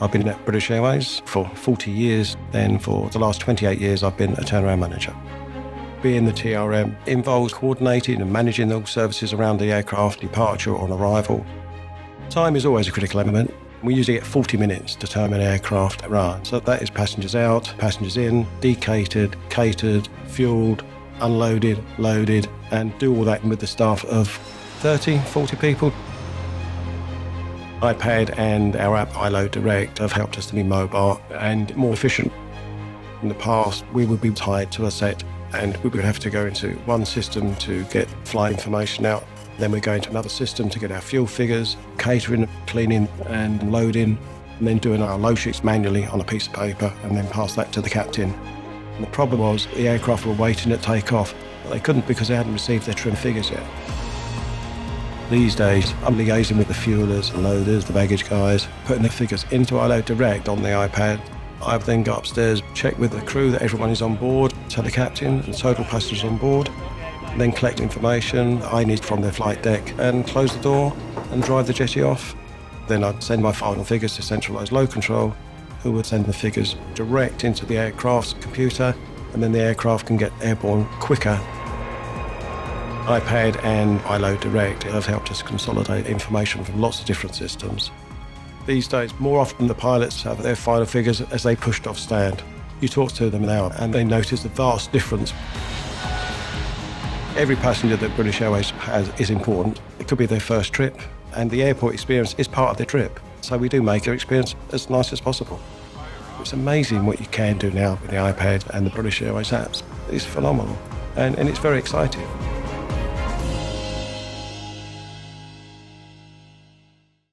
I've been at British Airways for 40 years. Then for the last 28 years, I've been a turnaround manager. Being the TRM involves coordinating and managing all services around the aircraft departure or on arrival. Time is always a critical element. We usually get 40 minutes to turn an aircraft run. So that is passengers out, passengers in, decatered, catered, fueled, unloaded, loaded, and do all that with the staff of 30, 40 people. iPad and our app iLoad Direct have helped us to be mobile and more efficient. In the past, we would be tied to a set and we would have to go into one system to get flight information out. Then we go into another system to get our fuel figures, catering, cleaning and loading, and then doing our load sheets manually on a piece of paper and then pass that to the captain. And the problem was the aircraft were waiting at takeoff, but they couldn't because they hadn't received their trim figures yet. These days, I'm liaising with the fuelers, the loaders, the baggage guys, putting the figures into iLoad Direct on the iPad. I've then go upstairs, check with the crew that everyone is on board, tell the captain and total passengers on board, then collect information I need from their flight deck and close the door and drive the jetty off. Then I'd send my final figures to centralised load control, who would send the figures direct into the aircraft's computer, and then the aircraft can get airborne quicker iPad and iLoad Direct have helped us consolidate information from lots of different systems. These days, more often the pilots have their final figures as they pushed off stand. You talk to them now and they notice the vast difference. Every passenger that British Airways has is important. It could be their first trip, and the airport experience is part of their trip. So we do make their experience as nice as possible. It's amazing what you can do now with the iPad and the British Airways apps. It's phenomenal, and, and it's very exciting.